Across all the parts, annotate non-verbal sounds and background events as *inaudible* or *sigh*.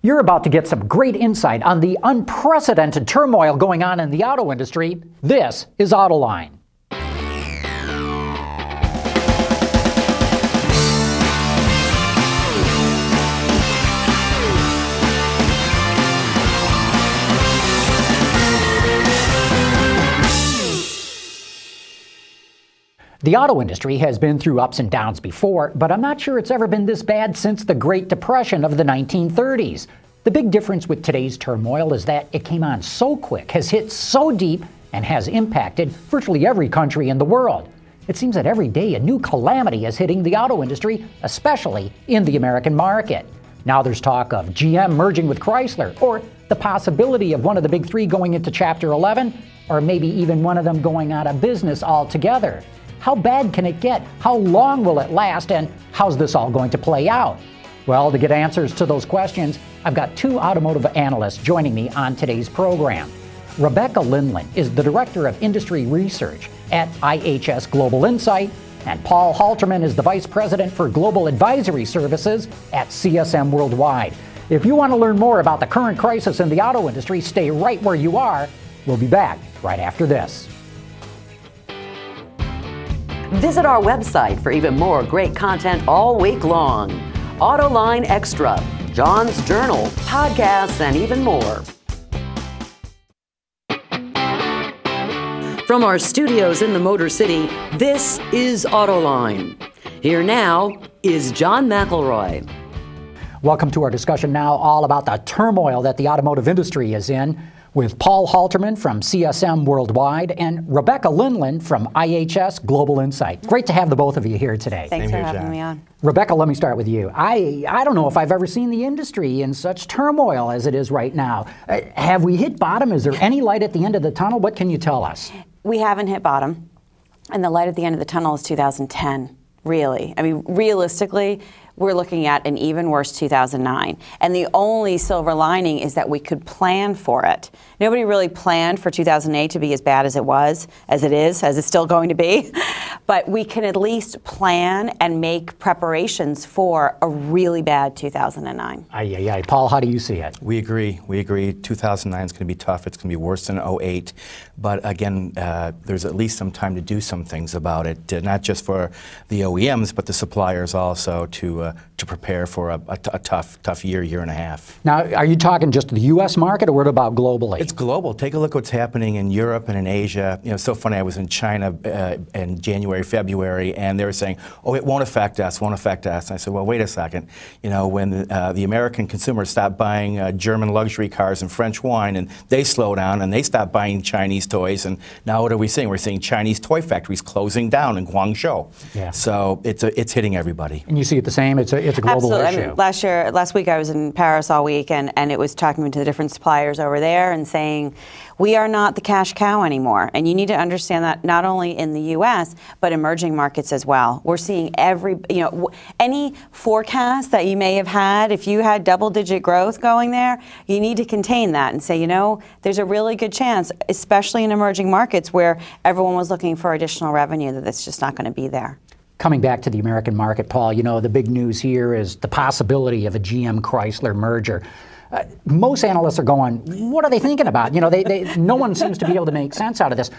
You're about to get some great insight on the unprecedented turmoil going on in the auto industry. This is Autoline. The auto industry has been through ups and downs before, but I'm not sure it's ever been this bad since the Great Depression of the 1930s. The big difference with today's turmoil is that it came on so quick, has hit so deep, and has impacted virtually every country in the world. It seems that every day a new calamity is hitting the auto industry, especially in the American market. Now there's talk of GM merging with Chrysler, or the possibility of one of the big three going into Chapter 11, or maybe even one of them going out of business altogether. How bad can it get? How long will it last? And how's this all going to play out? Well, to get answers to those questions, I've got two automotive analysts joining me on today's program. Rebecca Lindland is the Director of Industry Research at IHS Global Insight, and Paul Halterman is the Vice President for Global Advisory Services at CSM Worldwide. If you want to learn more about the current crisis in the auto industry, stay right where you are. We'll be back right after this. Visit our website for even more great content all week long. Autoline Extra, John's Journal, podcasts, and even more. From our studios in the Motor City, this is Autoline. Here now is John McElroy. Welcome to our discussion now, all about the turmoil that the automotive industry is in with Paul Halterman from CSM Worldwide and Rebecca Lindland from IHS Global Insight. Great to have the both of you here today. Thanks Same for here, having John. me on. Rebecca, let me start with you. I, I don't know if I've ever seen the industry in such turmoil as it is right now. Uh, have we hit bottom? Is there any light at the end of the tunnel? What can you tell us? We haven't hit bottom. And the light at the end of the tunnel is 2010, really. I mean, realistically, we're looking at an even worse 2009. And the only silver lining is that we could plan for it. Nobody really planned for 2008 to be as bad as it was, as it is, as it's still going to be. *laughs* But we can at least plan and make preparations for a really bad 2009. Aye, aye, aye. Paul, how do you see it? We agree. We agree. 2009 is going to be tough. It's going to be worse than 08. But again, uh, there's at least some time to do some things about it, uh, not just for the OEMs, but the suppliers also to uh, to prepare for a, a, t- a tough tough year, year and a half. Now, are you talking just the U.S. market, or what about globally? It's global. Take a look what's happening in Europe and in Asia. You know, so funny. I was in China uh, in January, February, and they were saying, "Oh, it won't affect us. Won't affect us." And I said, "Well, wait a second. You know, when the, uh, the American consumers stop buying uh, German luxury cars and French wine, and they slow down, and they stop buying Chinese toys, and now what are we seeing? We're seeing Chinese toy factories closing down in Guangzhou. Yeah. So it's a, it's hitting everybody. And you see it the same. It's a it's a global Absolutely. issue. I mean, last year, last week, I was in Paris all week, and, and it was talking to the different suppliers over there and saying, we are not the cash cow anymore. And you need to understand that not only in the U.S., but emerging markets as well. We're seeing every, you know, any forecast that you may have had, if you had double digit growth going there, you need to contain that and say, you know, there's a really good chance, especially in emerging markets where everyone was looking for additional revenue, that it's just not going to be there coming back to the American market, Paul, you know, the big news here is the possibility of a GM Chrysler merger. Uh, most analysts are going, what are they thinking about? You know, they, they, no one seems to be able to make sense out of this.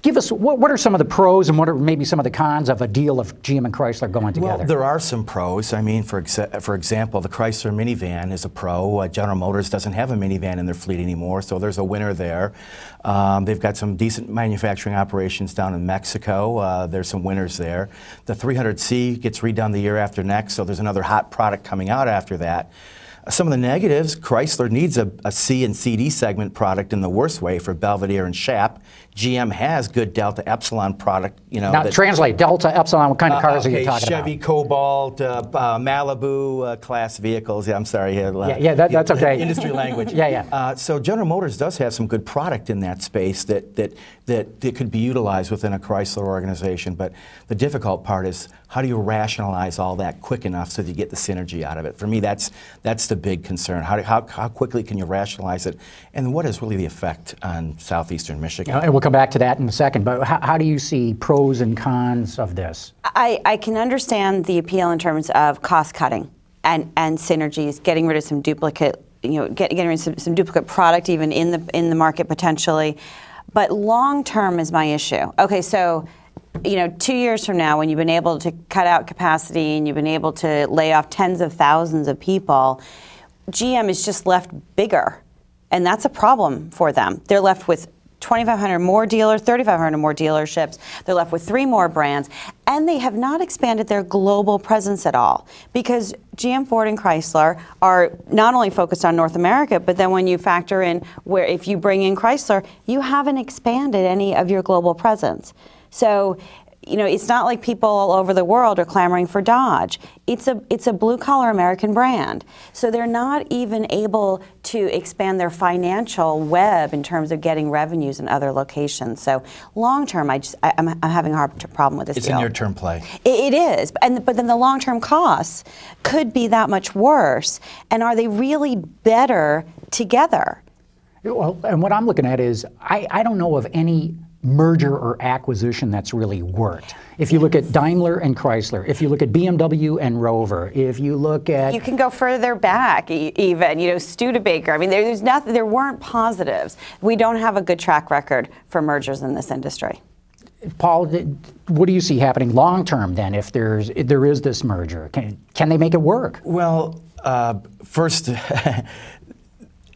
Give us what, what, are some of the pros and what are maybe some of the cons of a deal of GM and Chrysler going together? Well, there are some pros. I mean, for exa- for example, the Chrysler minivan is a pro. Uh, General Motors doesn't have a minivan in their fleet anymore, so there's a winner there. Um, they've got some decent manufacturing operations down in Mexico. Uh, there's some winners there. The 300C gets redone the year after next, so there's another hot product coming out after that. Some of the negatives, Chrysler needs a, a C and CD segment product in the worst way for Belvidere and SHAP. GM has good Delta Epsilon product. You know, now that, translate Delta Epsilon. What kind of cars uh, okay, are you talking Chevy about? Chevy Cobalt, uh, uh, Malibu uh, class vehicles. Yeah, I'm sorry. yeah, yeah, that, that's okay. *laughs* Industry language. *laughs* yeah, yeah. Uh, so General Motors does have some good product in that space that that that, that could be utilized within a Chrysler organization. But the difficult part is how do you rationalize all that quick enough so that you get the synergy out of it? For me, that's that's the big concern. How, how, how quickly can you rationalize it, and what is really the effect on southeastern Michigan? and we'll come back to that in a second. But how, how do you see pros and cons of this? I, I can understand the appeal in terms of cost cutting and, and synergies, getting rid of some duplicate you know, get, getting some, some duplicate product even in the in the market potentially. But long term is my issue. Okay, so you know, two years from now, when you've been able to cut out capacity and you've been able to lay off tens of thousands of people, GM is just left bigger. And that's a problem for them. They're left with 2,500 more dealers, 3,500 more dealerships. They're left with three more brands. And they have not expanded their global presence at all because GM, Ford, and Chrysler are not only focused on North America, but then when you factor in where if you bring in Chrysler, you haven't expanded any of your global presence. So you know, it's not like people all over the world are clamoring for Dodge. It's a it's a blue collar American brand. So they're not even able to expand their financial web in terms of getting revenues in other locations. So long term, I just I, am I'm having a hard problem with this. It's deal. a near term play. It, it is, and but then the long term costs could be that much worse. And are they really better together? Well, and what I'm looking at is I, I don't know of any merger or acquisition that's really worked. If you look at Daimler and Chrysler, if you look at BMW and Rover, if you look at you can go further back even you know Studebaker. I mean there, there's nothing there weren't positives. We don't have a good track record for mergers in this industry. Paul, what do you see happening long term then if there's if there is this merger? Can, can they make it work? Well, uh, first, *laughs*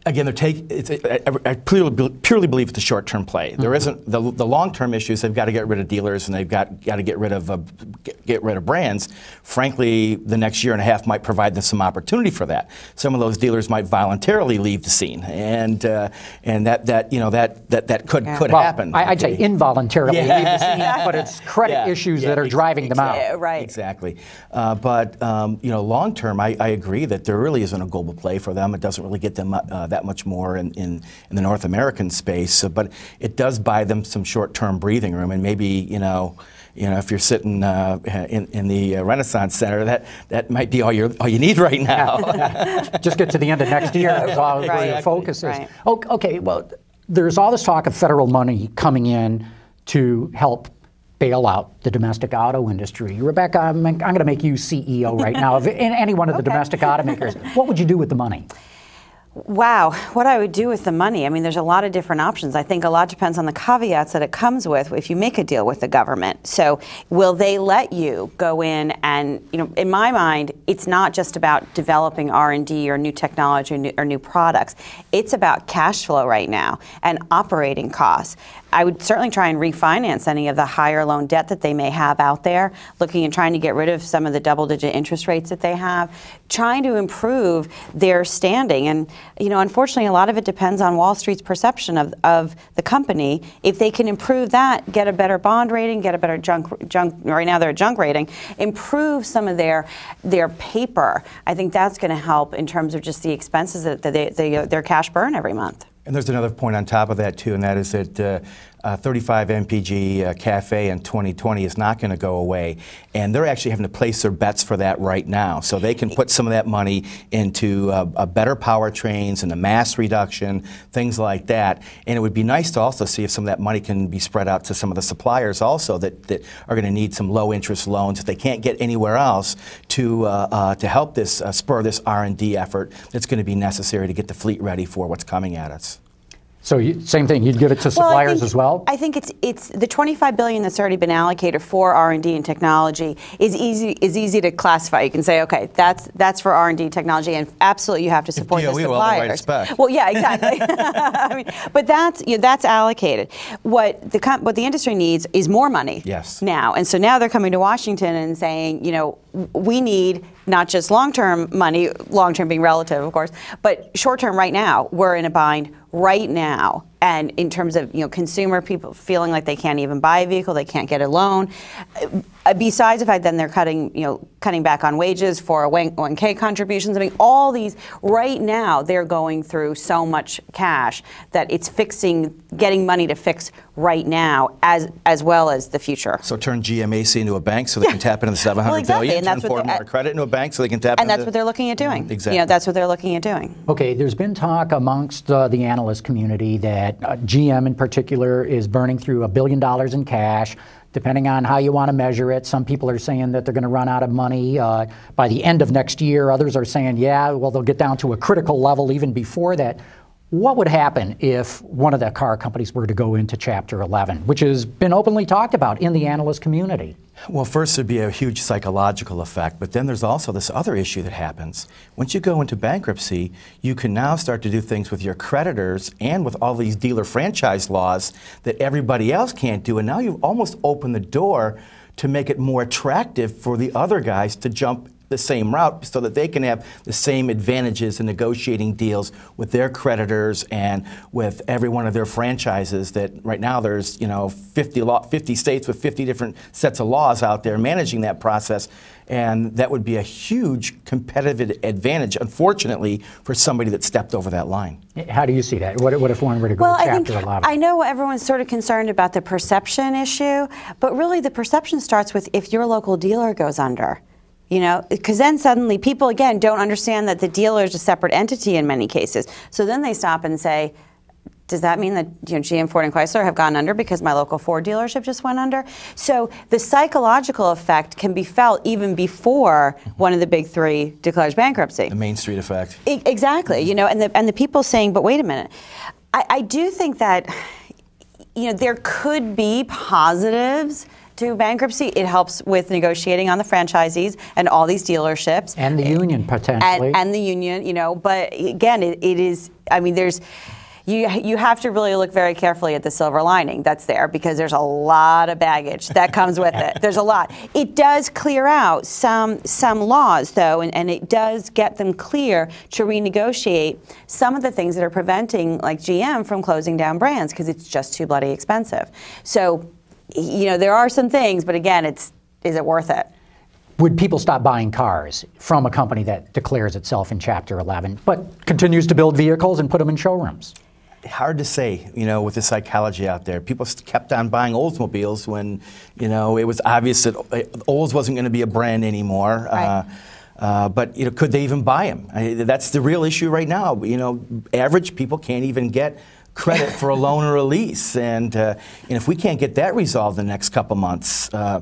again, they're take, I, I purely, purely, believe it's a short-term play. There mm-hmm. not the, the long-term issues. They've got to get rid of dealers and they've got got to get rid of uh, get, get, rid of brands. Frankly, the next year and a half might provide them some opportunity for that. Some of those dealers might voluntarily leave the scene, and uh, and that that you know that that that could yeah. could well, happen. I, would say involuntarily yeah. leave the scene, but it's credit yeah. issues that are driving exactly. them out. right. Exactly. Uh, but um, you know, long-term, I, I, agree that there really isn't a global play for them. It doesn't really get them uh, that much more in, in, in, the North American space. So, but it does buy them some short-term breathing room, and maybe you know. You know, if you're sitting uh, in, in, the uh, Renaissance Center, that, that might be all, you all you need right now. *laughs* Just get to the end of next year is all right. your focus is. Right. Okay, well, there's all this talk of federal money coming in to help bail out the domestic auto industry. Rebecca, I'm, I'm going to make you CEO right now of *laughs* any one of the okay. domestic automakers. What would you do with the money? Wow, what I would do with the money? I mean, there's a lot of different options. I think a lot depends on the caveats that it comes with if you make a deal with the government. So, will they let you go in and, you know, in my mind, it's not just about developing R&D or new technology or new, or new products. It's about cash flow right now and operating costs. I would certainly try and refinance any of the higher loan debt that they may have out there, looking and trying to get rid of some of the double digit interest rates that they have, trying to improve their standing. And, you know, unfortunately, a lot of it depends on Wall Street's perception of, of the company. If they can improve that, get a better bond rating, get a better junk, junk right now they're a junk rating, improve some of their, their paper, I think that's going to help in terms of just the expenses that they, they, their cash burn every month. And there's another point on top of that too, and that is that uh, uh, 35 MPG uh, CAFE in 2020 is not going to go away, and they're actually having to place their bets for that right now. So they can put some of that money into uh, better powertrains and the mass reduction, things like that. And it would be nice to also see if some of that money can be spread out to some of the suppliers also that, that are going to need some low interest loans if they can't get anywhere else to uh, uh, to help this uh, spur this R&D effort that's going to be necessary to get the fleet ready for what's coming at us. So you, same thing, you'd give it to suppliers well, think, as well. I think it's it's the 25 billion that's already been allocated for R and D and technology is easy is easy to classify. You can say, okay, that's that's for R and D technology, and absolutely you have to support if the suppliers. Well, yeah, exactly. *laughs* I mean, but that's you know, that's allocated. What the what the industry needs is more money. Yes. Now, and so now they're coming to Washington and saying, you know, we need not just long-term money, long-term being relative, of course, but short-term right now. We're in a bind right now and in terms of you know consumer people feeling like they can't even buy a vehicle they can't get a loan uh, besides the fact then they're cutting you know cutting back on wages for 1k contributions i mean all these right now they're going through so much cash that it's fixing getting money to fix right now as as well as the future. So turn gmac into a bank so they can tap into the 700 *laughs* well, exactly. billion, and that's turn what credit into a bank so they can tap and that's what they're looking at doing. Exactly you know that's what they're looking at doing. Okay there's been talk amongst uh, the analyst community that uh, GM in particular is burning through a billion dollars in cash depending on how you want to measure it. Some people are saying that they're going to run out of money uh, by the end of next year. Others are saying, yeah, well, they'll get down to a critical level even before that. What would happen if one of the car companies were to go into Chapter 11, which has been openly talked about in the analyst community? Well, first, there'd be a huge psychological effect, but then there's also this other issue that happens. Once you go into bankruptcy, you can now start to do things with your creditors and with all these dealer franchise laws that everybody else can't do. And now you've almost opened the door to make it more attractive for the other guys to jump the same route so that they can have the same advantages in negotiating deals with their creditors and with every one of their franchises that right now there's you know 50, law, 50 states with 50 different sets of laws out there managing that process. And that would be a huge competitive advantage unfortunately for somebody that stepped over that line. How do you see that? What, what if one were to go well, to chapter I think, 11 i know everyone's sort of concerned about the perception issue but really the perception starts with if your local dealer goes under you know because then suddenly people again don't understand that the dealer is a separate entity in many cases so then they stop and say does that mean that you know, GM, Ford, and Chrysler have gone under because my local Ford dealership just went under? So the psychological effect can be felt even before one of the big three declares bankruptcy. The Main Street effect. E- exactly. You know, and the and the people saying, but wait a minute, I, I do think that you know there could be positives to bankruptcy. It helps with negotiating on the franchisees and all these dealerships. and the union potentially And, and the union, you know, but again, it, it is, I mean, there's, you, you have to really look very carefully at the silver lining that's there because there's a lot of baggage that comes with it. There's a lot. It does clear out some some laws though, and, and it does get them clear to renegotiate some of the things that are preventing like GM from closing down brands because it's just too bloody expensive. So, you know, there are some things, but again, it's is it worth it? would people stop buying cars from a company that declares itself in Chapter 11 but continues to build vehicles and put them in showrooms? hard to say, you know, with the psychology out there. People kept on buying Oldsmobiles when, you know, it was obvious that Olds wasn't going to be a brand anymore. Right. Uh, uh, but you know, could they even buy them? I, that's the real issue right now. You know, average people can't even get credit for a loan or a lease, and, uh, and if we can't get that resolved in the next couple months. Uh,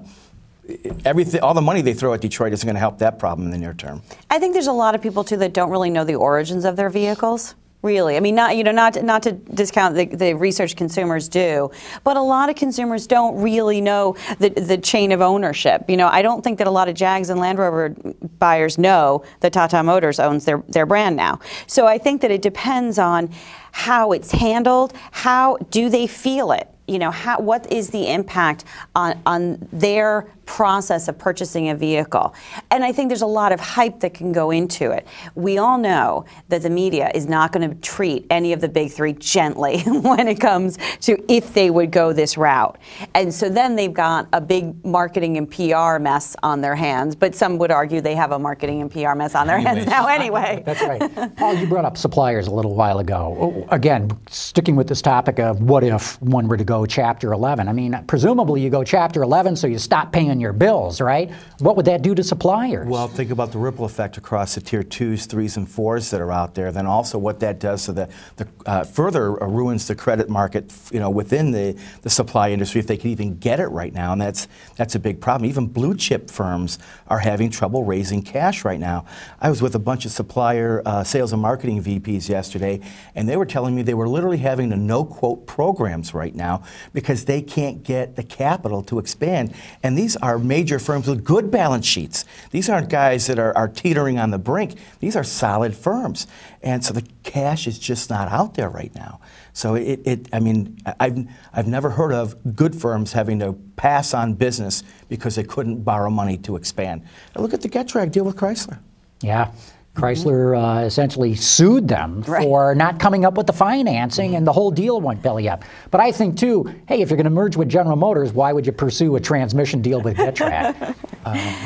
everything, all the money they throw at Detroit isn't going to help that problem in the near term. I think there's a lot of people too that don't really know the origins of their vehicles. Really, I mean, not you know, not not to discount the, the research consumers do, but a lot of consumers don't really know the the chain of ownership. You know, I don't think that a lot of Jags and Land Rover buyers know that Tata Motors owns their their brand now. So I think that it depends on how it's handled. How do they feel it? You know, how, what is the impact on on their process of purchasing a vehicle. And I think there's a lot of hype that can go into it. We all know that the media is not going to treat any of the big three gently *laughs* when it comes to if they would go this route. And so then they've got a big marketing and PR mess on their hands. But some would argue they have a marketing and PR mess on their hands now anyway. *laughs* That's right. Paul, you brought up suppliers a little while ago. Oh, Again, sticking with this topic of what if one were to go Chapter 11. I mean, presumably you go Chapter 11 so you stop paying your bills, right? What would that do to suppliers? Well, think about the ripple effect across the tier twos, threes, and fours that are out there. Then also what that does so that the uh, further ruins the credit market, you know, within the, the supply industry if they can even get it right now, and that's that's a big problem. Even blue chip firms are having trouble raising cash right now. I was with a bunch of supplier uh, sales and marketing VPs yesterday, and they were telling me they were literally having to no quote programs right now because they can't get the capital to expand. And these are major firms with good balance sheets. These aren't guys that are, are teetering on the brink. These are solid firms. And so the cash is just not out there right now. So it, it I mean, I've, I've never heard of good firms having to pass on business because they couldn't borrow money to expand. Now look at the Getrag deal with Chrysler. Yeah. Chrysler uh, essentially sued them Right. for not coming up with the financing, and the whole deal went belly up. But I think too, hey, if you're going to merge with General Motors, why would you pursue a transmission deal with Getrag? *laughs*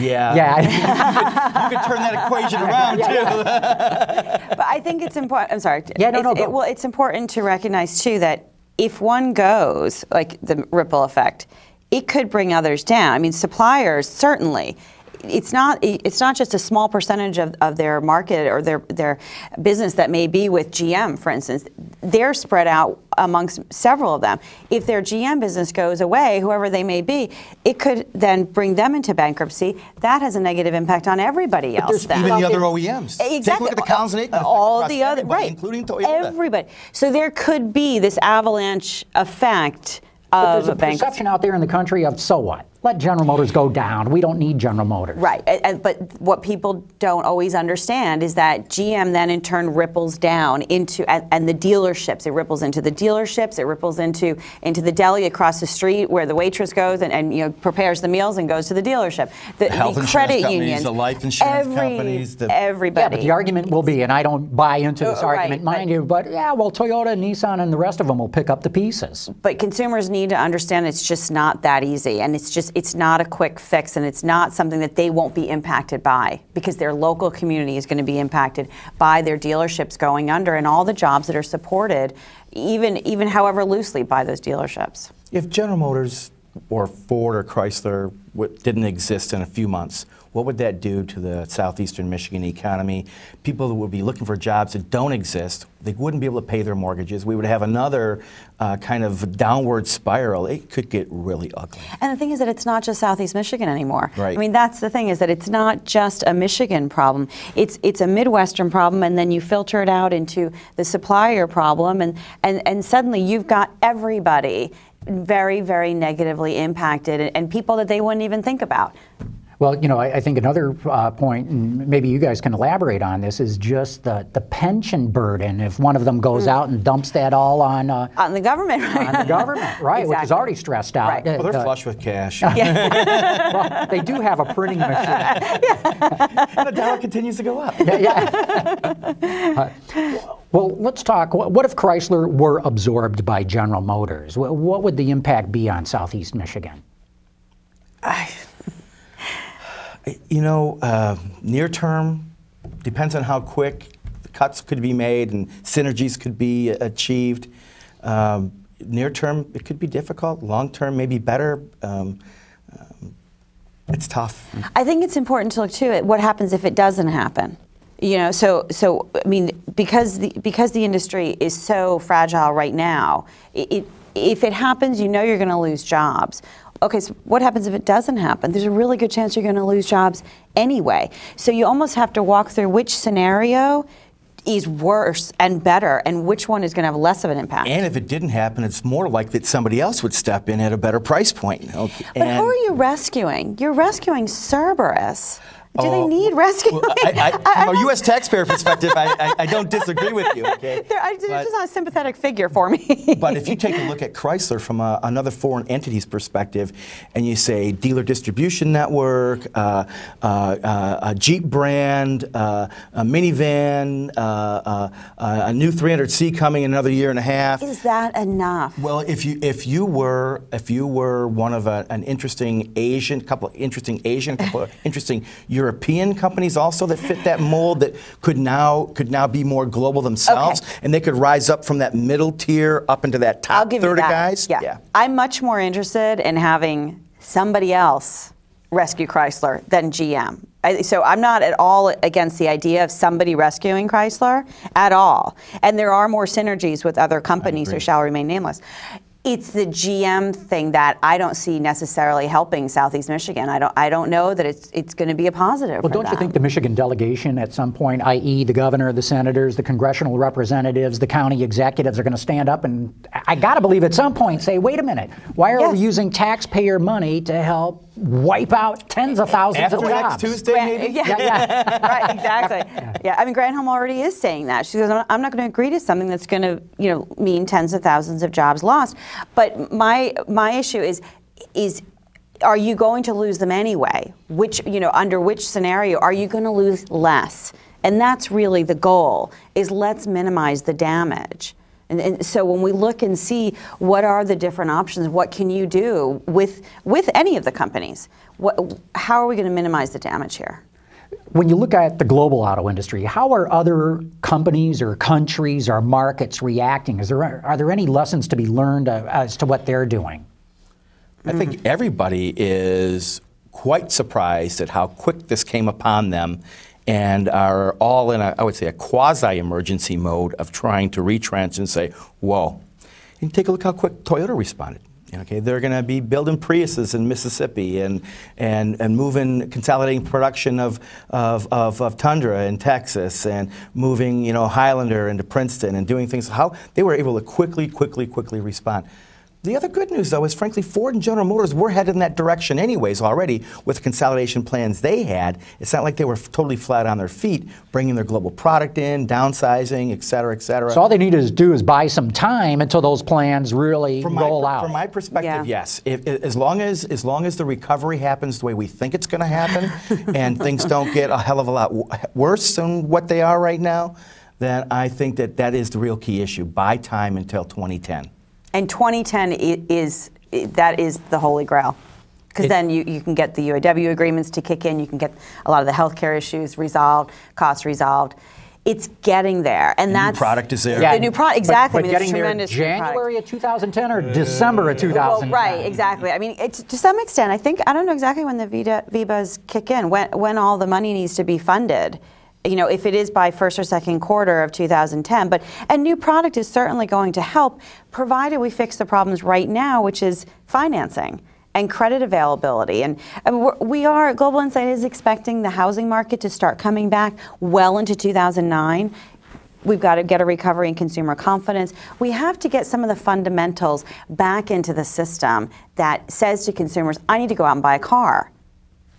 Yeah. yeah, *laughs* You could turn that equation *laughs* around too. but I think it's important. I'm sorry. Yeah, no, It's- no, it- well, it's important to recognize too that if one goes, like the ripple effect, it could bring others down. I mean, suppliers certainly. It's not it's not just a small percentage of, of their market or their their business that may be with GM, for instance. They're spread out amongst several of them. If their GM business goes away, whoever they may be, it could then bring them into bankruptcy. That has a negative impact on everybody else. there's then. even the other OEMs. Exactly. Take a look at the Collins and Aikman effect All the other right, including Toyota. Everybody. So there could be this avalanche effect But of there's a bankruptcy. perception out there in the country of so what? Let General Motors go down. We don't need General Motors. Right, and- and- but what people don't always understand is that GM then in turn ripples down into and, and the dealerships. It ripples into the dealerships. It ripples into into the deli across the street where the waitress goes and, and you know prepares the meals and goes to the dealership. The, health the insurance credit companies, unions, the life insurance every, companies, the- Yeah, everybody. but the argument will be, and I don't buy into this Uh, right, argument, mind but- you, but yeah, well, Toyota, Nissan, and the rest of them will pick up the pieces. but consumers need to understand it's just not that easy and it's just it's not a quick fix and it's not something that they won't be impacted by because their local community is going to be impacted by their dealerships going under and all the jobs that are supported even even however loosely by those dealerships. If General Motors or Ford or Chrysler didn't exist in a few months, what would that do to the southeastern Michigan economy? People that would be looking for jobs that don't exist, they wouldn't be able to pay their mortgages. We would have another uh, kind of downward spiral. It could get really ugly. and the thing is that it's not just southeast michigan anymore Right. i mean that's the thing is that it's not just a michigan problem it's it's a midwestern problem and then you filter it out into the supplier problem and and, and suddenly you've got everybody very very negatively impacted and, people that they wouldn't even think about Well, you know, I, I think another uh, point, and maybe you guys can elaborate on this, is just the, the pension burden. If one of them goes out and dumps that all on, uh, on the government right? on the government, right, which is already stressed out. Right. Uh, Well, they're the- flush with cash. *laughs* well, they do have a printing machine. *laughs* and the dollar continues to go up. Yeah, yeah. *laughs* Uh, well, let's talk. What what if Chrysler were absorbed by General Motors? What would the impact be on Southeast Michigan? You know, uh, near term depends on how quick cuts could be made and synergies could be achieved. Um, near term, it could be difficult. Long term, maybe better. Um, um, it's tough. I think it's important to look too at what happens if it doesn't happen. You know, so so I mean, because the because the industry is so fragile right now, it, it if it happens, you know you're going to lose jobs. Okay, so what happens if it doesn't happen? There's a really good chance you're going to lose jobs anyway. So you almost have to walk through which scenario is worse and better, and which one is going to have less of an impact. And if it didn't happen, it's more likely that somebody else would step in at a better price point. Okay. but and- who are you rescuing? You're rescuing Cerberus. Do they Oh, need rescuing? Well, I, I, *laughs* from a U.S. taxpayer perspective, I, I, don't disagree with you. Okay, *laughs* They're, I, But- just not a sympathetic figure for me. *laughs* But if you take a look at Chrysler from a, another foreign entity's perspective, and you say dealer distribution network, uh, uh, uh, a Jeep brand, uh, a minivan, uh, uh, uh, a new 300C coming in another year and a half. Is that enough? Well, if you if you were if you were one of a, an interesting Asian couple interesting Asian couple of interesting European companies also that fit that mold that could now could now be more global themselves Okay. and they could rise up from that middle tier up into that top I'll give third you of that. guys. Yeah. I'm much more interested in having somebody else rescue Chrysler than GM. I, so I'm not at all against the idea of somebody rescuing Chrysler at all. And there are more synergies with other companies who shall remain nameless. It's the GM thing that I don't see necessarily helping Southeast Michigan. I don't. I don't know that it's it's going to be a positive. Well, don't you think the Michigan delegation at some point, i.e., the governor, the senators, the congressional representatives, the county executives, are going to stand up and, I got to believe at some point, say, wait a minute, why are we using taxpayer money to help wipe out tens of thousands After of next jobs? Tuesday, Grant- maybe. Yeah, Yeah, yeah. *laughs* right, exactly. Yeah, I mean, Granholm already is saying that. She goes, "I'm- I'm not going to agree to something that's going to, you know, mean tens of thousands of jobs lost. But my my issue is, is are you going to lose them anyway? Which, you know, under which scenario are you going to lose less? And that's really the goal: is let's minimize the damage. And, and so when we look and see what are the different options, what can you do with with any of the companies? What, how are we going to minimize the damage here? When you look at the global auto industry, how are other companies or countries or markets reacting? Is there, are there any lessons to be learned uh, as to what they're doing? I think everybody is quite surprised at how quick this came upon them and are all in a, I would say, a quasi emergency mode of trying to retrench and say, whoa. And take a look how quick Toyota responded. Okay, they're going to be building Priuses in Mississippi and, and, and moving, consolidating production of, of, of, of, Tundra in Texas and moving, you know, Highlander into Princeton and doing things. How they were able to quickly, quickly, quickly respond. The other good news, though, is frankly, Ford and General Motors were headed in that direction anyways already with the consolidation plans they had. It's not like they were totally flat on their feet, bringing their global product in, downsizing, et cetera, et cetera. So all they need to do is buy some time until those plans really from roll my, out. From my perspective, Yeah. yes. If, as long as as long as the recovery happens the way we think it's going to happen, *laughs* and things don't get a hell of a lot w- worse than what they are right now, then I think that that is the real key issue. Buy time until 2010. And 2010 i- is that is the holy grail. Because then you, you can get the UAW agreements to kick in, you can get a lot of the healthcare issues resolved, costs resolved. It's getting there, and new that's product is there. Yeah. The new product, exactly. But, I mean, getting there tremendous product. January of 2010 or December of uh, 2010? Well, right, exactly. I mean, it's, to some extent, I think I don't know exactly when the Vita, VEBAs kick in, when when all the money needs to be funded. You know, if it is by first or second quarter of 2010, but a new product is certainly going to help, provided we fix the problems right now, which is financing and credit availability. And, and we're, Global Insight is expecting the housing market to start coming back well into 2009. We've got to get a recovery in consumer confidence. We have to get some of the fundamentals back into the system that says to consumers, I need to go out and buy a car.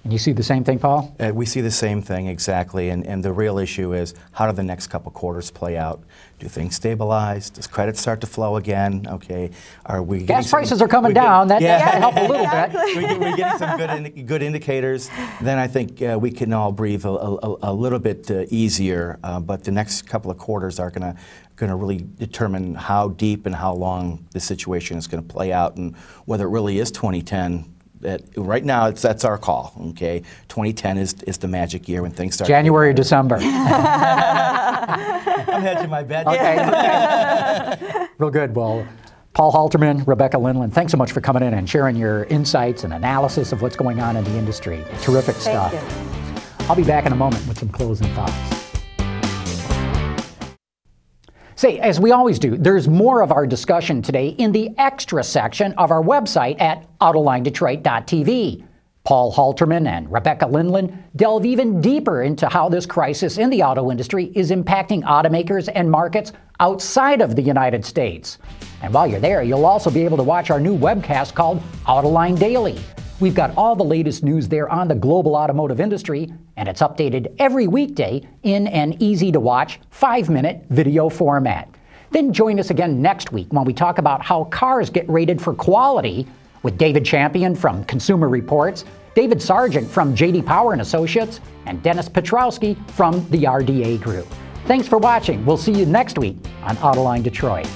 And you see the same thing, Paul? Uh, we see the same thing exactly, and, and the real issue is how do the next couple quarters play out? Do things stabilize? Does credit start to flow again? Okay, are we? getting Gas some- prices are coming we get- down. That, Yeah. that help a little bit. *laughs* we get, we're getting some good, indi- good indicators. Then I think uh, we can all breathe a, a, a little bit uh, easier. Uh, but the next couple of quarters are going to going to really determine how deep and how long the situation is going to play out, and whether it really is 2010. That right now, it's, that's our call. Okay, 2010 is, is the magic year when things start. January, or December. I'm hedging my bet. Okay. *laughs* Real good. Well, Paul Halterman, Rebecca Lindland, thanks so much for coming in and sharing your insights and analysis of what's going on in the industry. Terrific stuff. you. I'll be back in a moment with some closing thoughts. Say, as we always do, there's more of our discussion today in the extra section of our website at AutolineDetroit.tv. Paul Halterman and Rebecca Lindland delve even deeper into how this crisis in the auto industry is impacting automakers and markets outside of the United States. And while you're there, you'll also be able to watch our new webcast called Autoline Daily. We've got all the latest news there on the global automotive industry, and it's updated every weekday in an easy to watch, five minute video format. Then join us again next week when we talk about how cars get rated for quality with David Champion from Consumer Reports, David Sargent from JD Power and Associates, and Dennis Petrowski from the RDA Group. Thanks for watching. We'll see you next week on Autoline Detroit.